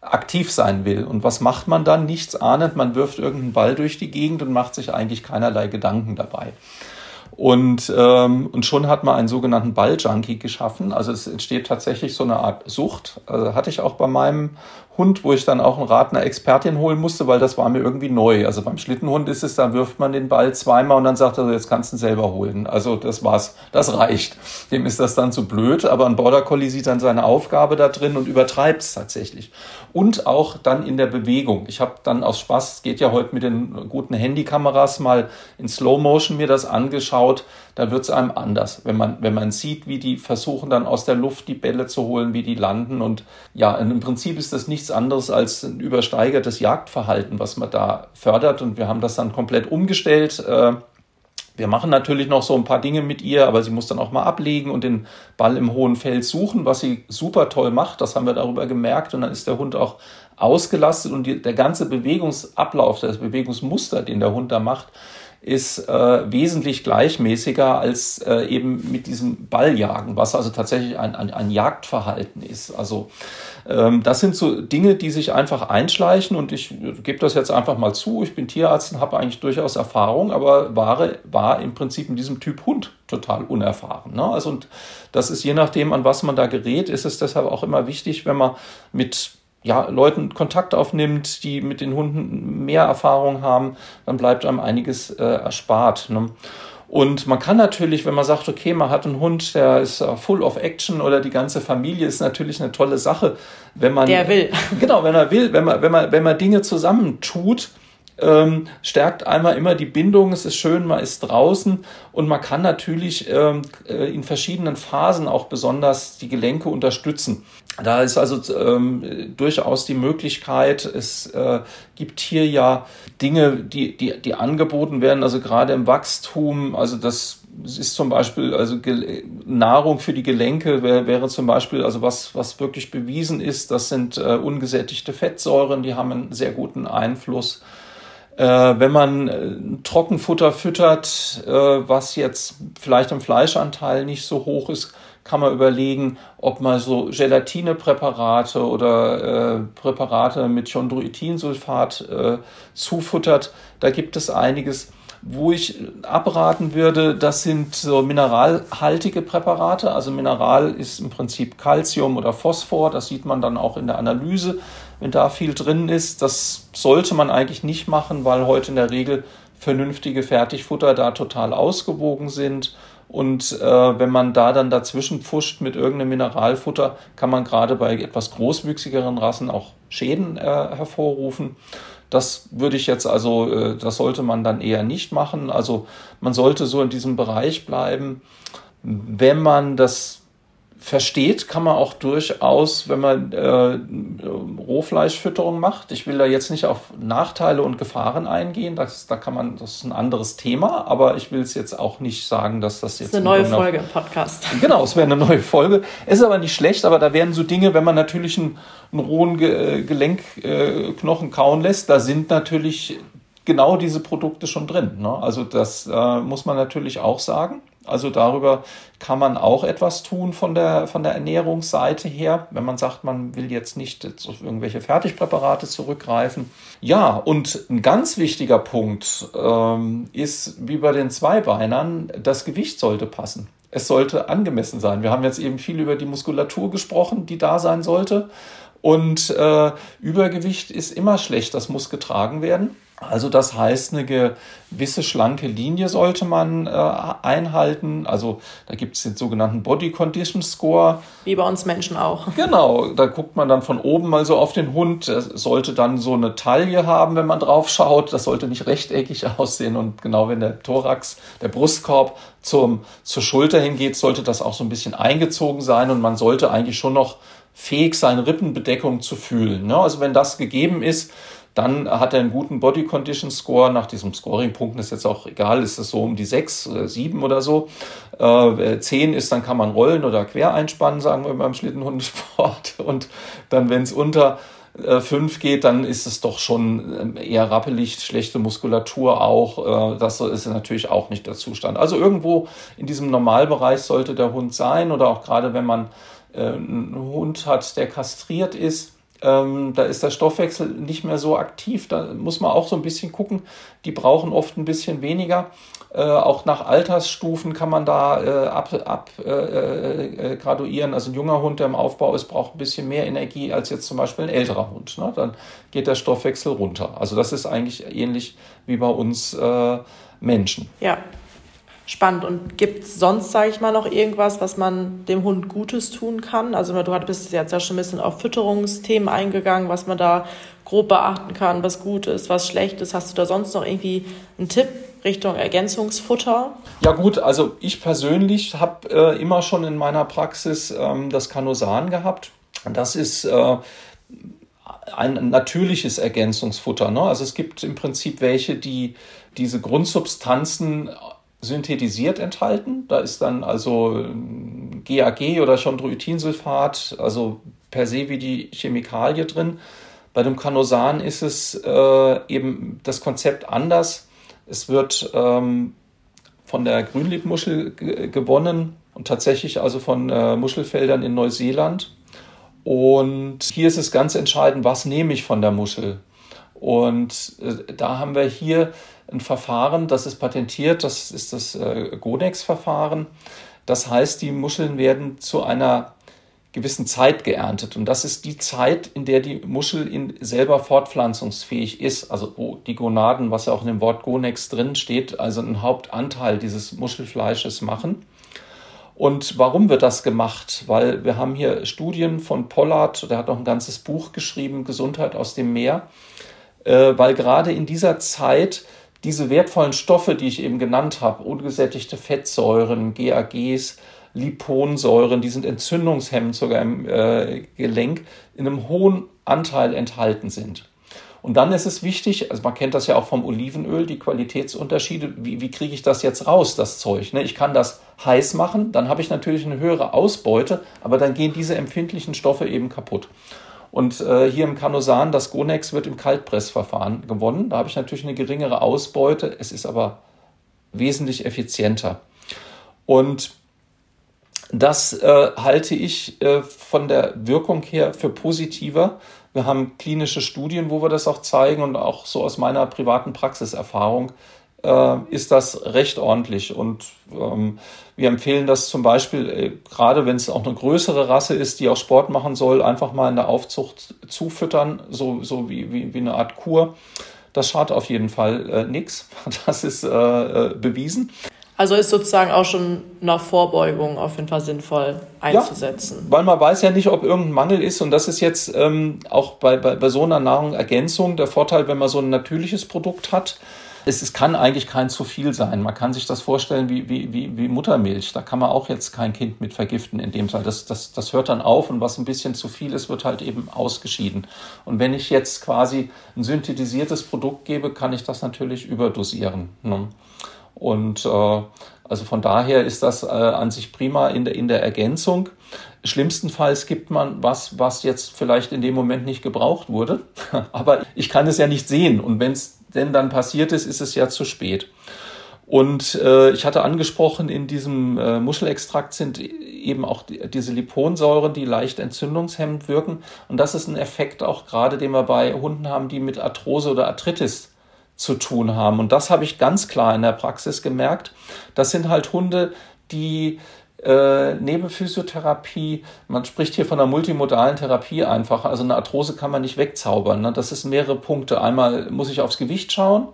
aktiv sein will. Und was macht man dann? Nichts ahnend, man wirft irgendeinen Ball durch die Gegend und macht sich eigentlich keinerlei Gedanken dabei. Und, ähm, und schon hat man einen sogenannten Balljunkie geschaffen. Also es entsteht tatsächlich so eine Art Sucht. Also hatte ich auch bei meinem Hund, wo ich dann auch einen Rat einer Expertin holen musste, weil das war mir irgendwie neu. Also beim Schlittenhund ist es, da wirft man den Ball zweimal und dann sagt er, jetzt kannst du ihn selber holen. Also das war's, das reicht. Dem ist das dann zu blöd, aber ein Border Collie sieht dann seine Aufgabe da drin und übertreibt es tatsächlich. Und auch dann in der Bewegung. Ich habe dann aus Spaß, geht ja heute mit den guten Handykameras mal in Slow Motion mir das angeschaut da wird es einem anders, wenn man, wenn man sieht, wie die versuchen dann aus der Luft die Bälle zu holen, wie die landen. Und ja, im Prinzip ist das nichts anderes als ein übersteigertes Jagdverhalten, was man da fördert. Und wir haben das dann komplett umgestellt. Äh, wir machen natürlich noch so ein paar Dinge mit ihr, aber sie muss dann auch mal ablegen und den Ball im hohen Feld suchen, was sie super toll macht. Das haben wir darüber gemerkt. Und dann ist der Hund auch ausgelastet und die, der ganze Bewegungsablauf, das Bewegungsmuster, den der Hund da macht, ist äh, wesentlich gleichmäßiger als äh, eben mit diesem Balljagen, was also tatsächlich ein, ein, ein Jagdverhalten ist. Also ähm, das sind so Dinge, die sich einfach einschleichen und ich gebe das jetzt einfach mal zu. Ich bin Tierarzt und habe eigentlich durchaus Erfahrung, aber war, war im Prinzip in diesem Typ Hund total unerfahren. Ne? Also und das ist je nachdem, an was man da gerät, ist es deshalb auch immer wichtig, wenn man mit ja, Leuten Kontakt aufnimmt, die mit den Hunden mehr Erfahrung haben, dann bleibt einem einiges äh, erspart. Ne? Und man kann natürlich, wenn man sagt, okay, man hat einen Hund, der ist full of action oder die ganze Familie ist natürlich eine tolle Sache, wenn man. Der will. Genau, wenn er will, wenn man, wenn man, wenn man Dinge zusammentut, ähm, stärkt einmal immer die Bindung, es ist schön, man ist draußen und man kann natürlich ähm, äh, in verschiedenen Phasen auch besonders die Gelenke unterstützen. Da ist also ähm, durchaus die Möglichkeit, es äh, gibt hier ja Dinge, die, die, die angeboten werden, also gerade im Wachstum, also das ist zum Beispiel, also Nahrung für die Gelenke wäre, wäre zum Beispiel, also was, was wirklich bewiesen ist, das sind äh, ungesättigte Fettsäuren, die haben einen sehr guten Einfluss äh, wenn man äh, Trockenfutter füttert, äh, was jetzt vielleicht im Fleischanteil nicht so hoch ist, kann man überlegen, ob man so Gelatinepräparate oder äh, Präparate mit Chondroitinsulfat äh, zufuttert. Da gibt es einiges. Wo ich abraten würde, das sind so mineralhaltige Präparate. Also Mineral ist im Prinzip Calcium oder Phosphor. Das sieht man dann auch in der Analyse wenn da viel drin ist. Das sollte man eigentlich nicht machen, weil heute in der Regel vernünftige Fertigfutter da total ausgewogen sind. Und äh, wenn man da dann dazwischen pfuscht mit irgendeinem Mineralfutter, kann man gerade bei etwas großwüchsigeren Rassen auch Schäden äh, hervorrufen. Das würde ich jetzt also, äh, das sollte man dann eher nicht machen. Also man sollte so in diesem Bereich bleiben. Wenn man das versteht, kann man auch durchaus, wenn man äh, Rohfleischfütterung macht. Ich will da jetzt nicht auf Nachteile und Gefahren eingehen. Das, da kann man, das ist ein anderes Thema, aber ich will es jetzt auch nicht sagen, dass das jetzt. Das ist eine neue Folge im Podcast. Genau, es wäre eine neue Folge. Ist aber nicht schlecht, aber da werden so Dinge, wenn man natürlich einen, einen rohen Ge Gelenkknochen äh, kauen lässt, da sind natürlich genau diese Produkte schon drin. Ne? Also das äh, muss man natürlich auch sagen. Also darüber kann man auch etwas tun von der, von der Ernährungsseite her, wenn man sagt, man will jetzt nicht auf irgendwelche Fertigpräparate zurückgreifen. Ja, und ein ganz wichtiger Punkt ähm, ist, wie bei den Zweibeinern, das Gewicht sollte passen. Es sollte angemessen sein. Wir haben jetzt eben viel über die Muskulatur gesprochen, die da sein sollte. Und äh, Übergewicht ist immer schlecht, das muss getragen werden. Also das heißt, eine gewisse schlanke Linie sollte man äh, einhalten. Also da gibt es den sogenannten Body Condition Score. Wie bei uns Menschen auch. Genau, da guckt man dann von oben mal so auf den Hund. Er sollte dann so eine Taille haben, wenn man drauf schaut. Das sollte nicht rechteckig aussehen. Und genau wenn der Thorax, der Brustkorb zum, zur Schulter hingeht, sollte das auch so ein bisschen eingezogen sein. Und man sollte eigentlich schon noch fähig sein, Rippenbedeckung zu fühlen. Ne? Also wenn das gegeben ist, dann hat er einen guten Body Condition Score. Nach diesem Scoring-Punkten ist jetzt auch egal, ist es so um die sechs oder sieben oder so. Äh, zehn ist, dann kann man rollen oder quer einspannen, sagen wir beim Schlittenhundesport. Und dann, wenn es unter 5 äh, geht, dann ist es doch schon äh, eher rappelig, schlechte Muskulatur auch. Äh, das ist natürlich auch nicht der Zustand. Also irgendwo in diesem Normalbereich sollte der Hund sein oder auch gerade wenn man einen Hund hat, der kastriert ist, ähm, da ist der Stoffwechsel nicht mehr so aktiv. Da muss man auch so ein bisschen gucken. Die brauchen oft ein bisschen weniger. Äh, auch nach Altersstufen kann man da äh, ab, ab äh, äh, graduieren. Also ein junger Hund, der im Aufbau ist, braucht ein bisschen mehr Energie als jetzt zum Beispiel ein älterer Hund. Ne? Dann geht der Stoffwechsel runter. Also das ist eigentlich ähnlich wie bei uns äh, Menschen. Ja, spannend. Und gibt es sonst, sage ich mal, noch irgendwas, was man dem Hund Gutes tun kann? Also du bist jetzt ja schon ein bisschen auf Fütterungsthemen eingegangen, was man da grob beachten kann, was gut ist, was schlecht ist. Hast du da sonst noch irgendwie einen Tipp? Richtung Ergänzungsfutter? Ja gut, also ich persönlich habe äh, immer schon in meiner Praxis ähm, das Kanosan gehabt. Das ist äh, ein natürliches Ergänzungsfutter. Ne? Also es gibt im Prinzip welche, die diese Grundsubstanzen synthetisiert enthalten. Da ist dann also GAG ähm, oder Chondroitinsulfat, also per se wie die Chemikalie drin. Bei dem Kanosan ist es äh, eben das Konzept anders. Es wird ähm, von der Grünliebmuschel gewonnen und tatsächlich also von äh, Muschelfeldern in Neuseeland. Und hier ist es ganz entscheidend, was nehme ich von der Muschel. Und äh, da haben wir hier ein Verfahren, das ist patentiert, das ist das äh, Gonex-Verfahren. Das heißt, die Muscheln werden zu einer gewissen Zeit geerntet. Und das ist die Zeit, in der die Muschel in selber fortpflanzungsfähig ist. Also wo die Gonaden, was ja auch in dem Wort Gonex drin steht, also einen Hauptanteil dieses Muschelfleisches machen. Und warum wird das gemacht? Weil wir haben hier Studien von Pollard, der hat auch ein ganzes Buch geschrieben, Gesundheit aus dem Meer, äh, weil gerade in dieser Zeit diese wertvollen Stoffe, die ich eben genannt habe, ungesättigte Fettsäuren, GAGs, Liponsäuren, die sind entzündungshemmend sogar im äh, Gelenk, in einem hohen Anteil enthalten sind. Und dann ist es wichtig, also man kennt das ja auch vom Olivenöl, die Qualitätsunterschiede, wie, wie kriege ich das jetzt raus, das Zeug? Ne? Ich kann das heiß machen, dann habe ich natürlich eine höhere Ausbeute, aber dann gehen diese empfindlichen Stoffe eben kaputt. Und äh, hier im Kanosan, das Gonex wird im Kaltpressverfahren gewonnen. Da habe ich natürlich eine geringere Ausbeute, es ist aber wesentlich effizienter. Und das äh, halte ich äh, von der Wirkung her für positiver. Wir haben klinische Studien, wo wir das auch zeigen und auch so aus meiner privaten Praxiserfahrung äh, ist das recht ordentlich. Und ähm, wir empfehlen das zum Beispiel, äh, gerade wenn es auch eine größere Rasse ist, die auch Sport machen soll, einfach mal in der Aufzucht zufüttern, so, so wie, wie, wie eine Art Kur. Das schadet auf jeden Fall äh, nichts. Das ist äh, äh, bewiesen. Also ist sozusagen auch schon nach Vorbeugung auf jeden Fall sinnvoll einzusetzen. Ja, weil man weiß ja nicht, ob irgendein Mangel ist. Und das ist jetzt ähm, auch bei, bei, bei so einer Nahrungsergänzung der Vorteil, wenn man so ein natürliches Produkt hat. Es, es kann eigentlich kein zu viel sein. Man kann sich das vorstellen wie, wie, wie, wie Muttermilch. Da kann man auch jetzt kein Kind mit vergiften in dem Fall. Das, das, das hört dann auf und was ein bisschen zu viel ist, wird halt eben ausgeschieden. Und wenn ich jetzt quasi ein synthetisiertes Produkt gebe, kann ich das natürlich überdosieren. Ne? Und äh, also von daher ist das äh, an sich prima in der, in der Ergänzung. Schlimmstenfalls gibt man was, was jetzt vielleicht in dem Moment nicht gebraucht wurde. Aber ich kann es ja nicht sehen. Und wenn es denn dann passiert ist, ist es ja zu spät. Und äh, ich hatte angesprochen, in diesem äh, Muschelextrakt sind eben auch die, diese Liponsäuren, die leicht entzündungshemmend wirken. Und das ist ein Effekt auch gerade, den wir bei Hunden haben, die mit Arthrose oder Arthritis zu tun haben. Und das habe ich ganz klar in der Praxis gemerkt. Das sind halt Hunde, die äh, neben Physiotherapie, man spricht hier von einer multimodalen Therapie einfach, also eine Arthrose kann man nicht wegzaubern. Ne? Das ist mehrere Punkte. Einmal muss ich aufs Gewicht schauen,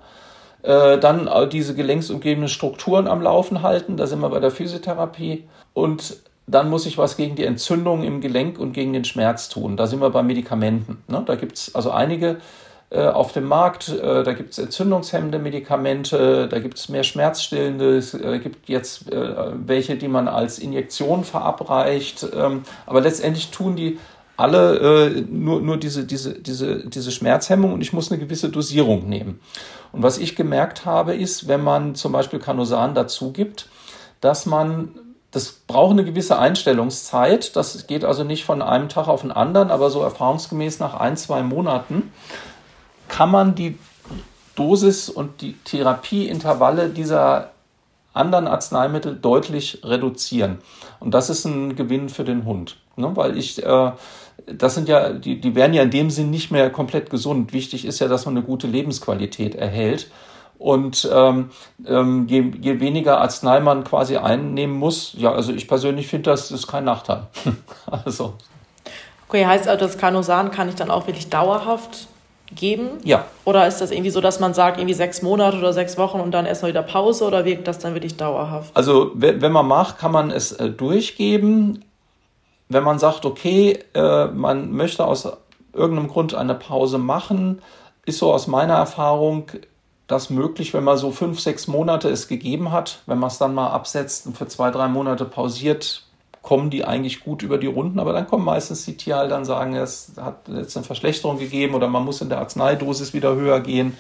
äh, dann diese gelenksumgebenden Strukturen am Laufen halten, da sind wir bei der Physiotherapie und dann muss ich was gegen die Entzündung im Gelenk und gegen den Schmerz tun. Da sind wir bei Medikamenten. Ne? Da gibt es also einige auf dem Markt. Äh, da gibt es entzündungshemmende Medikamente, da gibt es mehr Schmerzstillende, es äh, gibt jetzt welche, die man als Injektion verabreicht. Ähm, aber letztendlich tun die alle äh, nur, nur diese, diese, diese, diese Schmerzhemmung und ich muss eine gewisse Dosierung nehmen. Und was ich gemerkt habe, ist, wenn man zum Beispiel Canosan dazu gibt, dass man das braucht eine gewisse Einstellungszeit. Das geht also nicht von einem Tag auf den anderen, aber so erfahrungsgemäß nach ein, zwei Monaten kann man die Dosis und die Therapieintervalle dieser anderen Arzneimittel deutlich reduzieren. Und das ist ein Gewinn für den Hund. Ne? Weil ich, äh, das sind ja, die, die werden ja in dem Sinn nicht mehr komplett gesund. Wichtig ist ja, dass man eine gute Lebensqualität erhält. Und ähm, ähm, je, je weniger Arznei man quasi einnehmen muss, ja, also ich persönlich finde, das ist kein Nachteil. also. Okay, heißt also, das Kanosan kann ich dann auch wirklich dauerhaft geben? Ja. Oder ist das irgendwie so, dass man sagt, irgendwie sechs Monate oder sechs Wochen und dann erstmal wieder Pause oder wirkt das dann wirklich dauerhaft? Also, wenn, man macht, kann man es äh, durchgeben. Wenn man sagt, okay, äh, man möchte aus irgendeinem Grund eine Pause machen, ist so aus meiner Erfahrung das möglich, wenn man so fünf, sechs Monate es gegeben hat. Wenn man es dann mal absetzt und für zwei, drei Monate pausiert, kommen die eigentlich gut über die Runden. Aber dann kommen meistens die Tierhalter dann sagen, es hat jetzt eine Verschlechterung gegeben oder man muss in der Arzneidosis wieder höher gehen.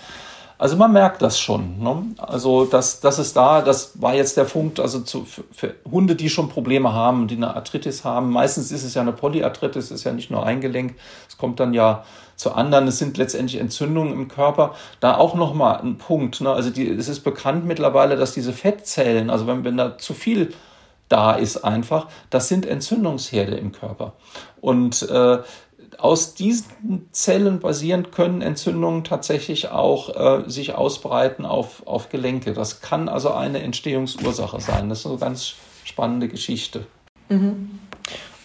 Also man merkt das schon. Ne? Also das, das ist da, das war jetzt der Punkt, also zu, für, für, Hunde, die schon Probleme haben, die eine Arthritis haben. Meistens ist es ja eine Polyarthritis, ist ja nicht nur ein Gelenk. Es kommt dann ja zu anderen. Es sind letztendlich Entzündungen im Körper. Da auch nochmal ein Punkt. Ne? Also die, es ist bekannt mittlerweile, dass diese Fettzellen, also wenn, wenn da zu viel da ist einfach, das sind Entzündungsherde im Körper. Und äh, aus diesen Zellen basierend können Entzündungen tatsächlich auch äh, sich ausbreiten auf, auf Gelenke. Das kann also eine Entstehungsursache sein. Das ist eine ganz spannende Geschichte. Mhm.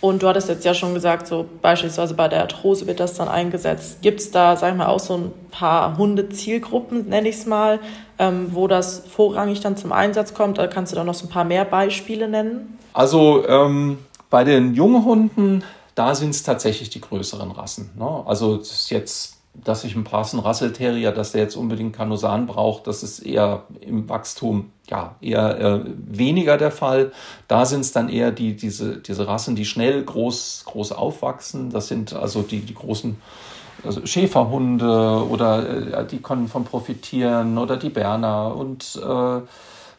Und du hattest jetzt ja schon gesagt, so beispielsweise bei der Arthrose wird das dann eingesetzt. Gibt es da, sag ich mal, auch so ein paar Hundezielgruppen, nenne ich es mal, ähm, wo das vorrangig dann zum Einsatz kommt? Oder kannst du da noch so ein paar mehr Beispiele nennen? Also ähm, bei den jungen Hunden da sind es tatsächlich die größeren Rassen. Ne? Also es ist jetzt, dass ich einen Parson Russell Terrier, dass der jetzt unbedingt Kanosan braucht, das ist eher im Wachstum ja eher äh, weniger der Fall. Da sind es dann eher die, diese, diese Rassen, die schnell groß, groß aufwachsen. Das sind also die, die großen also Schäferhunde oder äh, die können von profitieren oder die Berner und äh,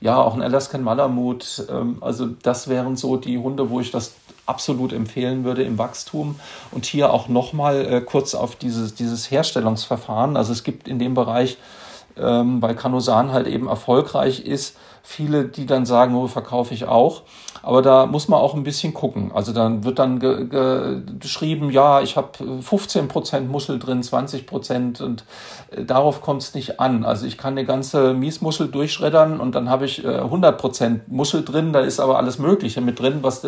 ja, auch ein Alaskan Malamut. Ähm, also das wären so die Hunde, wo ich das absolut empfehlen würde im Wachstum. Und hier auch nochmal äh, kurz auf dieses, dieses Herstellungsverfahren. Also es gibt in dem Bereich, ähm, weil Kanosan halt eben erfolgreich ist, viele, die dann sagen, oh, verkaufe ich auch. Aber da muss man auch ein bisschen gucken. Also dann wird dann ge ge geschrieben, ja, ich habe 15 Prozent Muschel drin, 20 Prozent und äh, darauf kommt es nicht an. Also ich kann eine ganze Miesmuschel durchschreddern und dann habe ich äh, 100 Prozent Muschel drin, da ist aber alles Mögliche mit drin, was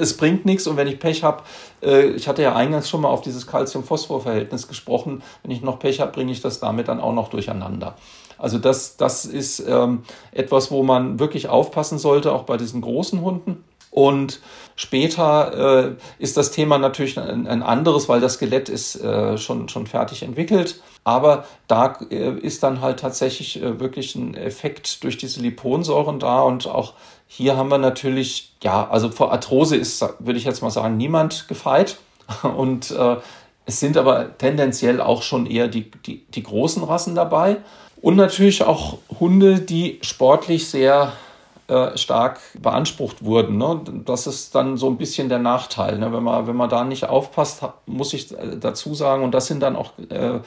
es bringt nichts und wenn ich Pech habe, äh, ich hatte ja eingangs schon mal auf dieses Calcium-Phosphor-Verhältnis gesprochen, wenn ich noch Pech habe, bringe ich das damit dann auch noch durcheinander. Also das, das ist ähm, etwas, wo man wirklich aufpassen sollte, auch bei diesen großen Hunden. Und später äh, ist das Thema natürlich ein, ein, anderes, weil das Skelett ist äh, schon, schon fertig entwickelt. Aber da äh, ist dann halt tatsächlich äh, wirklich ein Effekt durch diese Liponsäuren da. Und auch hier haben wir natürlich, ja, also vor Arthrose ist, würde ich jetzt mal sagen, niemand gefeit. Und äh, es sind aber tendenziell auch schon eher die, die, die großen Rassen dabei. Und natürlich auch Hunde, die sportlich sehr äh, stark beansprucht wurden. Ne? Das ist dann so ein bisschen der Nachteil. Ne? Wenn, man, wenn man da nicht aufpasst, muss ich äh, dazu sagen, und das sind dann auch äh,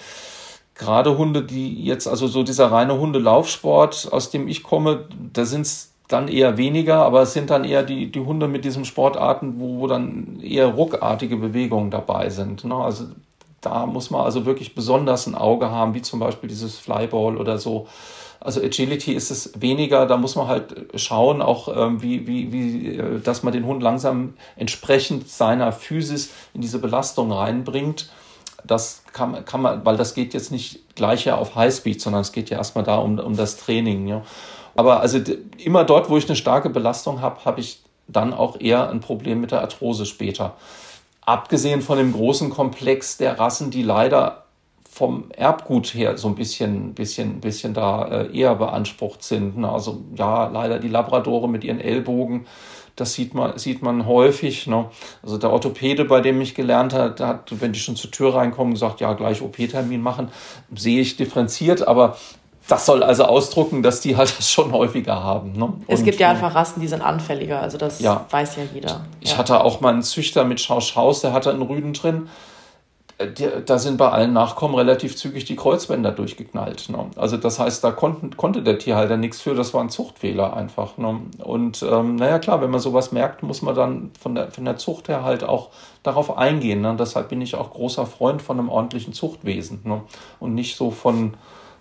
gerade Hunde, die jetzt, also so dieser reine Hundelaufsport, aus dem ich komme, da sind es dann eher weniger, aber es sind dann eher die, die Hunde mit diesen Sportarten, wo, wo dann eher ruckartige Bewegungen dabei sind. Ne? Also da muss man also wirklich besonders ein Auge haben, wie zum Beispiel dieses Flyball oder so. Also Agility ist es weniger, da muss man halt schauen, auch ähm, wie, wie, wie, äh, dass man den Hund langsam entsprechend seiner Physis in diese Belastung reinbringt. Das kann, kann man, weil das geht jetzt nicht gleich ja auf Highspeed, sondern es geht ja erstmal da um, um das Training. Ja. Aber also immer dort, wo ich eine starke Belastung habe, habe ich dann auch eher ein Problem mit der Arthrose später. Abgesehen von dem großen Komplex der Rassen, die leider vom Erbgut her so ein bisschen, bisschen, bisschen da äh, eher beansprucht sind. Ne? Also ja, leider die Labradore mit ihren Ellbogen, Das sieht man, sieht man häufig. Ne? Also der Orthopäde, bei dem ich gelernt habe, hat, wenn die schon zur Tür reinkommen, gesagt, ja, gleich OP-Termin machen, sehe ich differenziert, aber das soll also ausdrucken, dass die halt das schon häufiger haben. Ne? es gibt ja einfach Rassen, die sind anfälliger, also das ja. weiß ja jeder. Ich ja. hatte auch mal einen Züchter mit Schauschhaus, der hatte einen Rüden drin da sind bei allen Nachkommen relativ zügig die Kreuzbänder durchgeknallt. Ne? Also das heißt, da konnten, konnte der Tierhalter nichts für, das war ein Zuchtfehler einfach. Ne? Und ähm, naja klar, wenn man sowas merkt, muss man dann von der, von der Zucht her halt auch darauf eingehen. Ne? Deshalb bin ich auch großer Freund von einem ordentlichen Zuchtwesen ne? und nicht so von,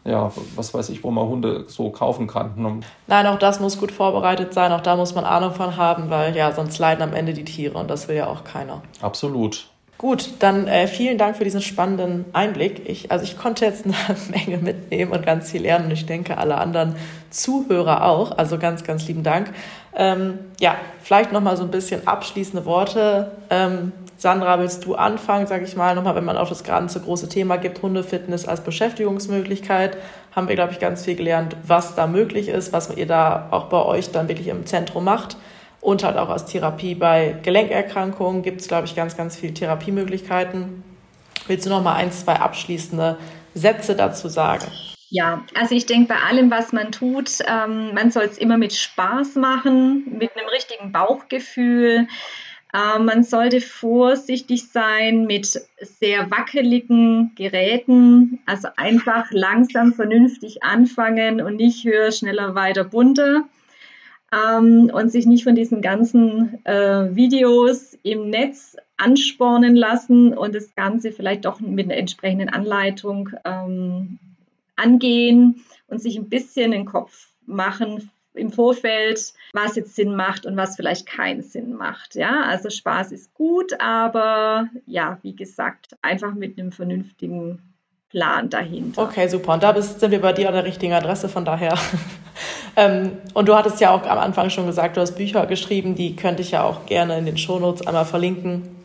ja, was weiß ich, wo man Hunde so kaufen kann. Ne? Nein, auch das muss gut vorbereitet sein, auch da muss man Ahnung von haben, weil ja, sonst leiden am Ende die Tiere und das will ja auch keiner. Absolut. Gut, dann äh, vielen Dank für diesen spannenden Einblick. Ich, also ich konnte jetzt eine Menge mitnehmen und ganz viel lernen und ich denke alle anderen Zuhörer auch. Also ganz, ganz lieben Dank. Ähm, ja, vielleicht nochmal so ein bisschen abschließende Worte. Ähm, Sandra, willst du anfangen, sage ich mal, nochmal, wenn man auch das ganze große Thema gibt, Hundefitness als Beschäftigungsmöglichkeit, haben wir, glaube ich, ganz viel gelernt, was da möglich ist, was ihr da auch bei euch dann wirklich im Zentrum macht und halt auch als Therapie bei Gelenkerkrankungen gibt es, glaube ich, ganz, ganz viele Therapiemöglichkeiten. Willst du noch mal ein, zwei abschließende Sätze dazu sagen? Ja, also ich denke, bei allem, was man tut, ähm, man soll es immer mit Spaß machen, mit einem richtigen Bauchgefühl. Äh, man sollte vorsichtig sein mit sehr wackeligen Geräten, also einfach langsam vernünftig anfangen und nicht höher, schneller, weiter, bunter ähm, und sich nicht von diesen ganzen äh, Videos im Netz anspornen lassen und das Ganze vielleicht doch mit einer entsprechenden Anleitung ähm, angehen und sich ein bisschen den Kopf machen im Vorfeld, was jetzt Sinn macht und was vielleicht keinen Sinn macht. Ja, also Spaß ist gut, aber ja, wie gesagt, einfach mit einem vernünftigen Plan dahinter. Okay, super. Und da bist, sind wir bei dir an der richtigen Adresse, von daher ähm, und du hattest ja auch am Anfang schon gesagt, du hast Bücher geschrieben, die könnte ich ja auch gerne in den Shownotes einmal verlinken.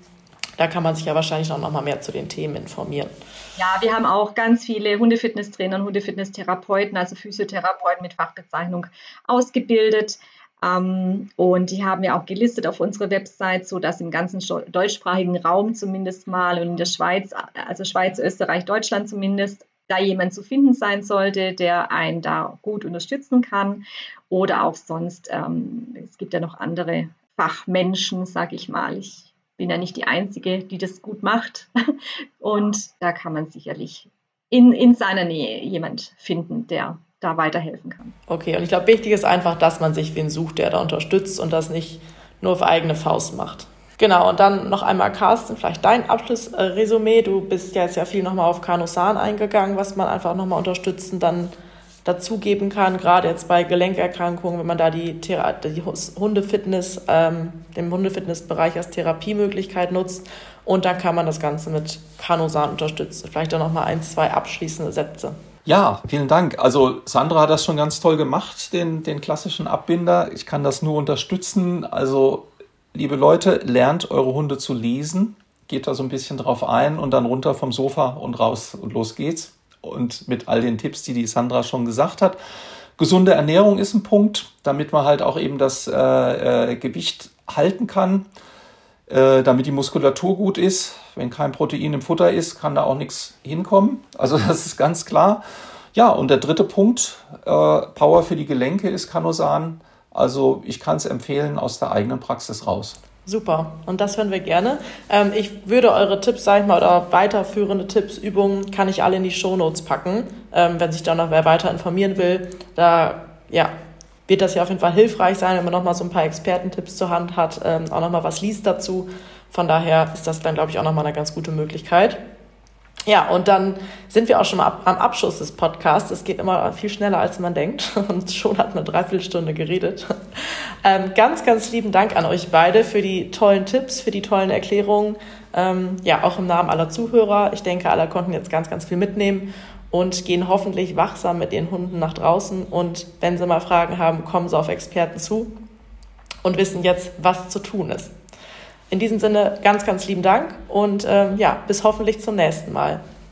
Da kann man sich ja wahrscheinlich auch noch mal mehr zu den Themen informieren. Ja, wir haben auch ganz viele Hundefitnesstrainer und Hundefitnesstherapeuten, also Physiotherapeuten mit Fachbezeichnung ausgebildet. Ähm, und die haben wir auch gelistet auf unserer Website, sodass im ganzen deutschsprachigen Raum zumindest mal und in der Schweiz, also Schweiz, Österreich, Deutschland zumindest, da jemand zu finden sein sollte, der einen da gut unterstützen kann. Oder auch sonst, ähm, es gibt ja noch andere Fachmenschen, sage ich mal. Ich bin ja nicht die Einzige, die das gut macht. Und da kann man sicherlich in, in seiner Nähe jemand finden, der da weiterhelfen kann. Okay, und ich glaube, wichtig ist einfach, dass man sich wen sucht, der da unterstützt und das nicht nur auf eigene Faust macht. Genau, und dann noch einmal, Carsten, vielleicht dein Abschlussresümee. Du bist ja jetzt ja viel nochmal auf Kanusan eingegangen, was man einfach nochmal unterstützen dann dazugeben kann, gerade jetzt bei Gelenkerkrankungen, wenn man da die, Thera die Hundefitness, ähm, den Hundefitnessbereich als Therapiemöglichkeit nutzt. Und dann kann man das Ganze mit Kanusan unterstützen. Vielleicht dann nochmal ein, zwei abschließende Sätze. Ja, vielen Dank. Also Sandra hat das schon ganz toll gemacht, den, den klassischen Abbinder. Ich kann das nur unterstützen. Also liebe Leute, lernt eure Hunde zu lesen, geht da so ein bisschen drauf ein und dann runter vom Sofa und raus und los geht's. Und mit all den Tipps, die die Sandra schon gesagt hat. Gesunde Ernährung ist ein Punkt, damit man halt auch eben das äh, äh, Gewicht halten kann, äh, damit die Muskulatur gut ist. Wenn kein Protein im Futter ist, kann da auch nichts hinkommen. Also das ist ganz klar. Ja, und der dritte Punkt, äh, Power für die Gelenke ist Kanosan. Also ich kann es empfehlen aus der eigenen Praxis raus. Super, und das hören wir gerne. Ähm, ich würde eure Tipps, sag ich mal, oder weiterführende Tipps, Übungen, kann ich alle in die Shownotes packen, ähm, wenn sich da noch wer weiter informieren will. Da ja, wird das ja auf jeden Fall hilfreich sein, wenn man nochmal so ein paar Expertentipps zur Hand hat, ähm, auch nochmal was liest dazu. Von daher ist das dann, glaube ich, auch nochmal eine ganz gute Möglichkeit. Ja, und dann sind wir auch schon mal ab, am Abschluss des Podcasts. Es geht immer viel schneller, als man denkt. Und schon hat man eine Dreiviertelstunde geredet. Ähm, ganz, ganz lieben Dank an euch beide für die tollen Tipps, für die tollen Erklärungen. Ähm, ja, auch im Namen aller Zuhörer. Ich denke, alle konnten jetzt ganz, ganz viel mitnehmen und gehen hoffentlich wachsam mit ihren Hunden nach draußen. Und wenn sie mal Fragen haben, kommen sie auf Experten zu und wissen jetzt, was zu tun ist. In diesem Sinne ganz, ganz lieben Dank und ähm, ja, bis hoffentlich zum nächsten Mal.